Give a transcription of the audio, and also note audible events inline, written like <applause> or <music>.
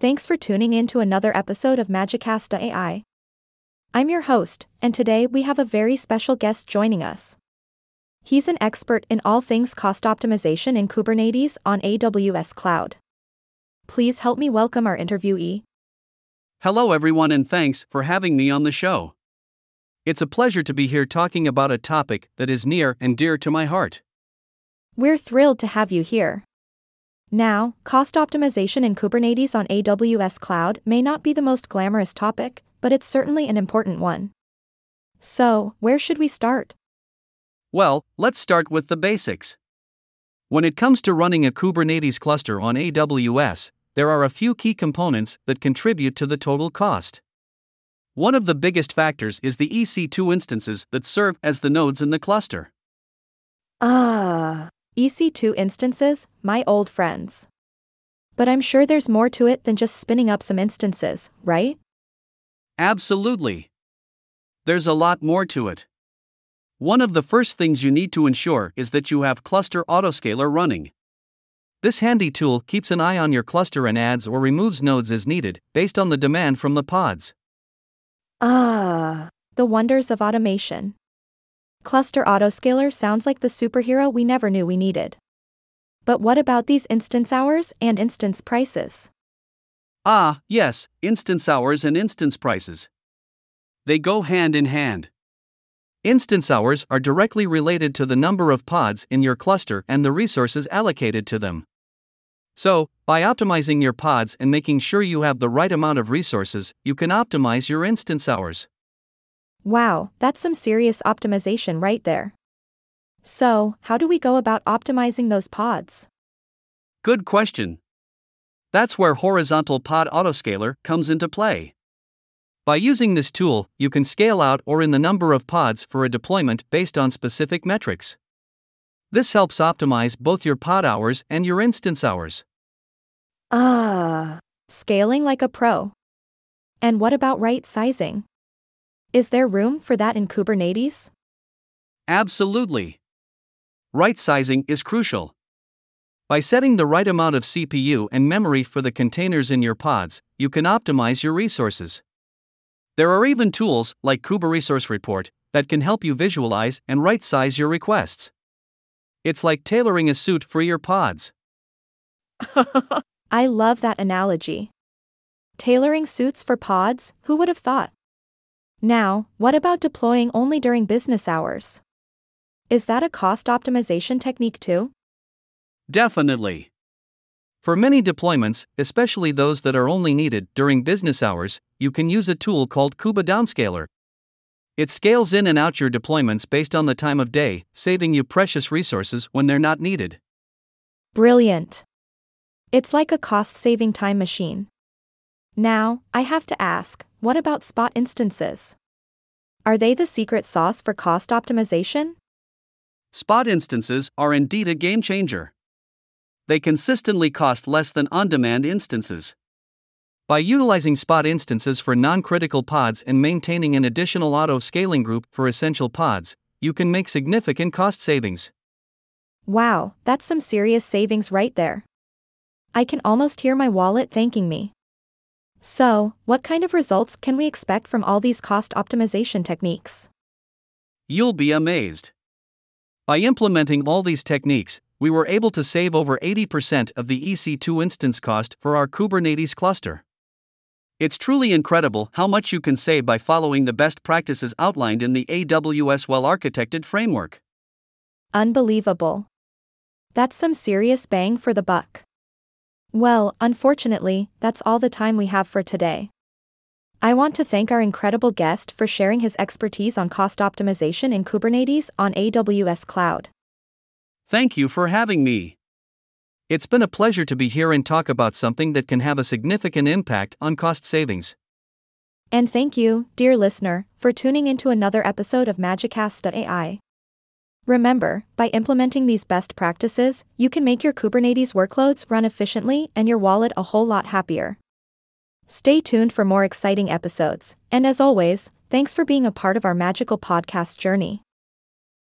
Thanks for tuning in to another episode of Magicast AI. I'm your host, and today we have a very special guest joining us. He's an expert in all things cost optimization in Kubernetes on AWS Cloud. Please help me welcome our interviewee. Hello, everyone, and thanks for having me on the show. It's a pleasure to be here talking about a topic that is near and dear to my heart. We're thrilled to have you here. Now, cost optimization in Kubernetes on AWS Cloud may not be the most glamorous topic, but it's certainly an important one. So, where should we start? Well, let's start with the basics. When it comes to running a Kubernetes cluster on AWS, there are a few key components that contribute to the total cost. One of the biggest factors is the EC2 instances that serve as the nodes in the cluster. Ah, EC2 instances, my old friends. But I'm sure there's more to it than just spinning up some instances, right? Absolutely. There's a lot more to it. One of the first things you need to ensure is that you have Cluster Autoscaler running. This handy tool keeps an eye on your cluster and adds or removes nodes as needed, based on the demand from the pods. Ah, the wonders of automation. Cluster Autoscaler sounds like the superhero we never knew we needed. But what about these instance hours and instance prices? Ah, yes, instance hours and instance prices. They go hand in hand. Instance hours are directly related to the number of pods in your cluster and the resources allocated to them. So, by optimizing your pods and making sure you have the right amount of resources, you can optimize your instance hours. Wow, that's some serious optimization right there. So, how do we go about optimizing those pods? Good question. That's where horizontal pod autoscaler comes into play. By using this tool, you can scale out or in the number of pods for a deployment based on specific metrics. This helps optimize both your pod hours and your instance hours. Ah, scaling like a pro. And what about right sizing? Is there room for that in Kubernetes? Absolutely. Right sizing is crucial. By setting the right amount of CPU and memory for the containers in your pods, you can optimize your resources. There are even tools, like KubeResource Report, that can help you visualize and right size your requests. It's like tailoring a suit for your pods. <laughs> I love that analogy. Tailoring suits for pods, who would have thought? Now, what about deploying only during business hours? Is that a cost optimization technique too? Definitely. For many deployments, especially those that are only needed during business hours, you can use a tool called Kube Downscaler. It scales in and out your deployments based on the time of day, saving you precious resources when they're not needed. Brilliant. It's like a cost saving time machine. Now, I have to ask what about spot instances? Are they the secret sauce for cost optimization? Spot instances are indeed a game changer. They consistently cost less than on demand instances. By utilizing spot instances for non critical pods and maintaining an additional auto scaling group for essential pods, you can make significant cost savings. Wow, that's some serious savings right there. I can almost hear my wallet thanking me. So, what kind of results can we expect from all these cost optimization techniques? You'll be amazed. By implementing all these techniques, we were able to save over 80% of the EC2 instance cost for our Kubernetes cluster. It's truly incredible how much you can save by following the best practices outlined in the AWS well architected framework. Unbelievable. That's some serious bang for the buck. Well, unfortunately, that's all the time we have for today. I want to thank our incredible guest for sharing his expertise on cost optimization in Kubernetes on AWS Cloud. Thank you for having me. It's been a pleasure to be here and talk about something that can have a significant impact on cost savings. And thank you, dear listener, for tuning into another episode of Magicast.ai. Remember, by implementing these best practices, you can make your Kubernetes workloads run efficiently and your wallet a whole lot happier. Stay tuned for more exciting episodes, and as always, thanks for being a part of our magical podcast journey.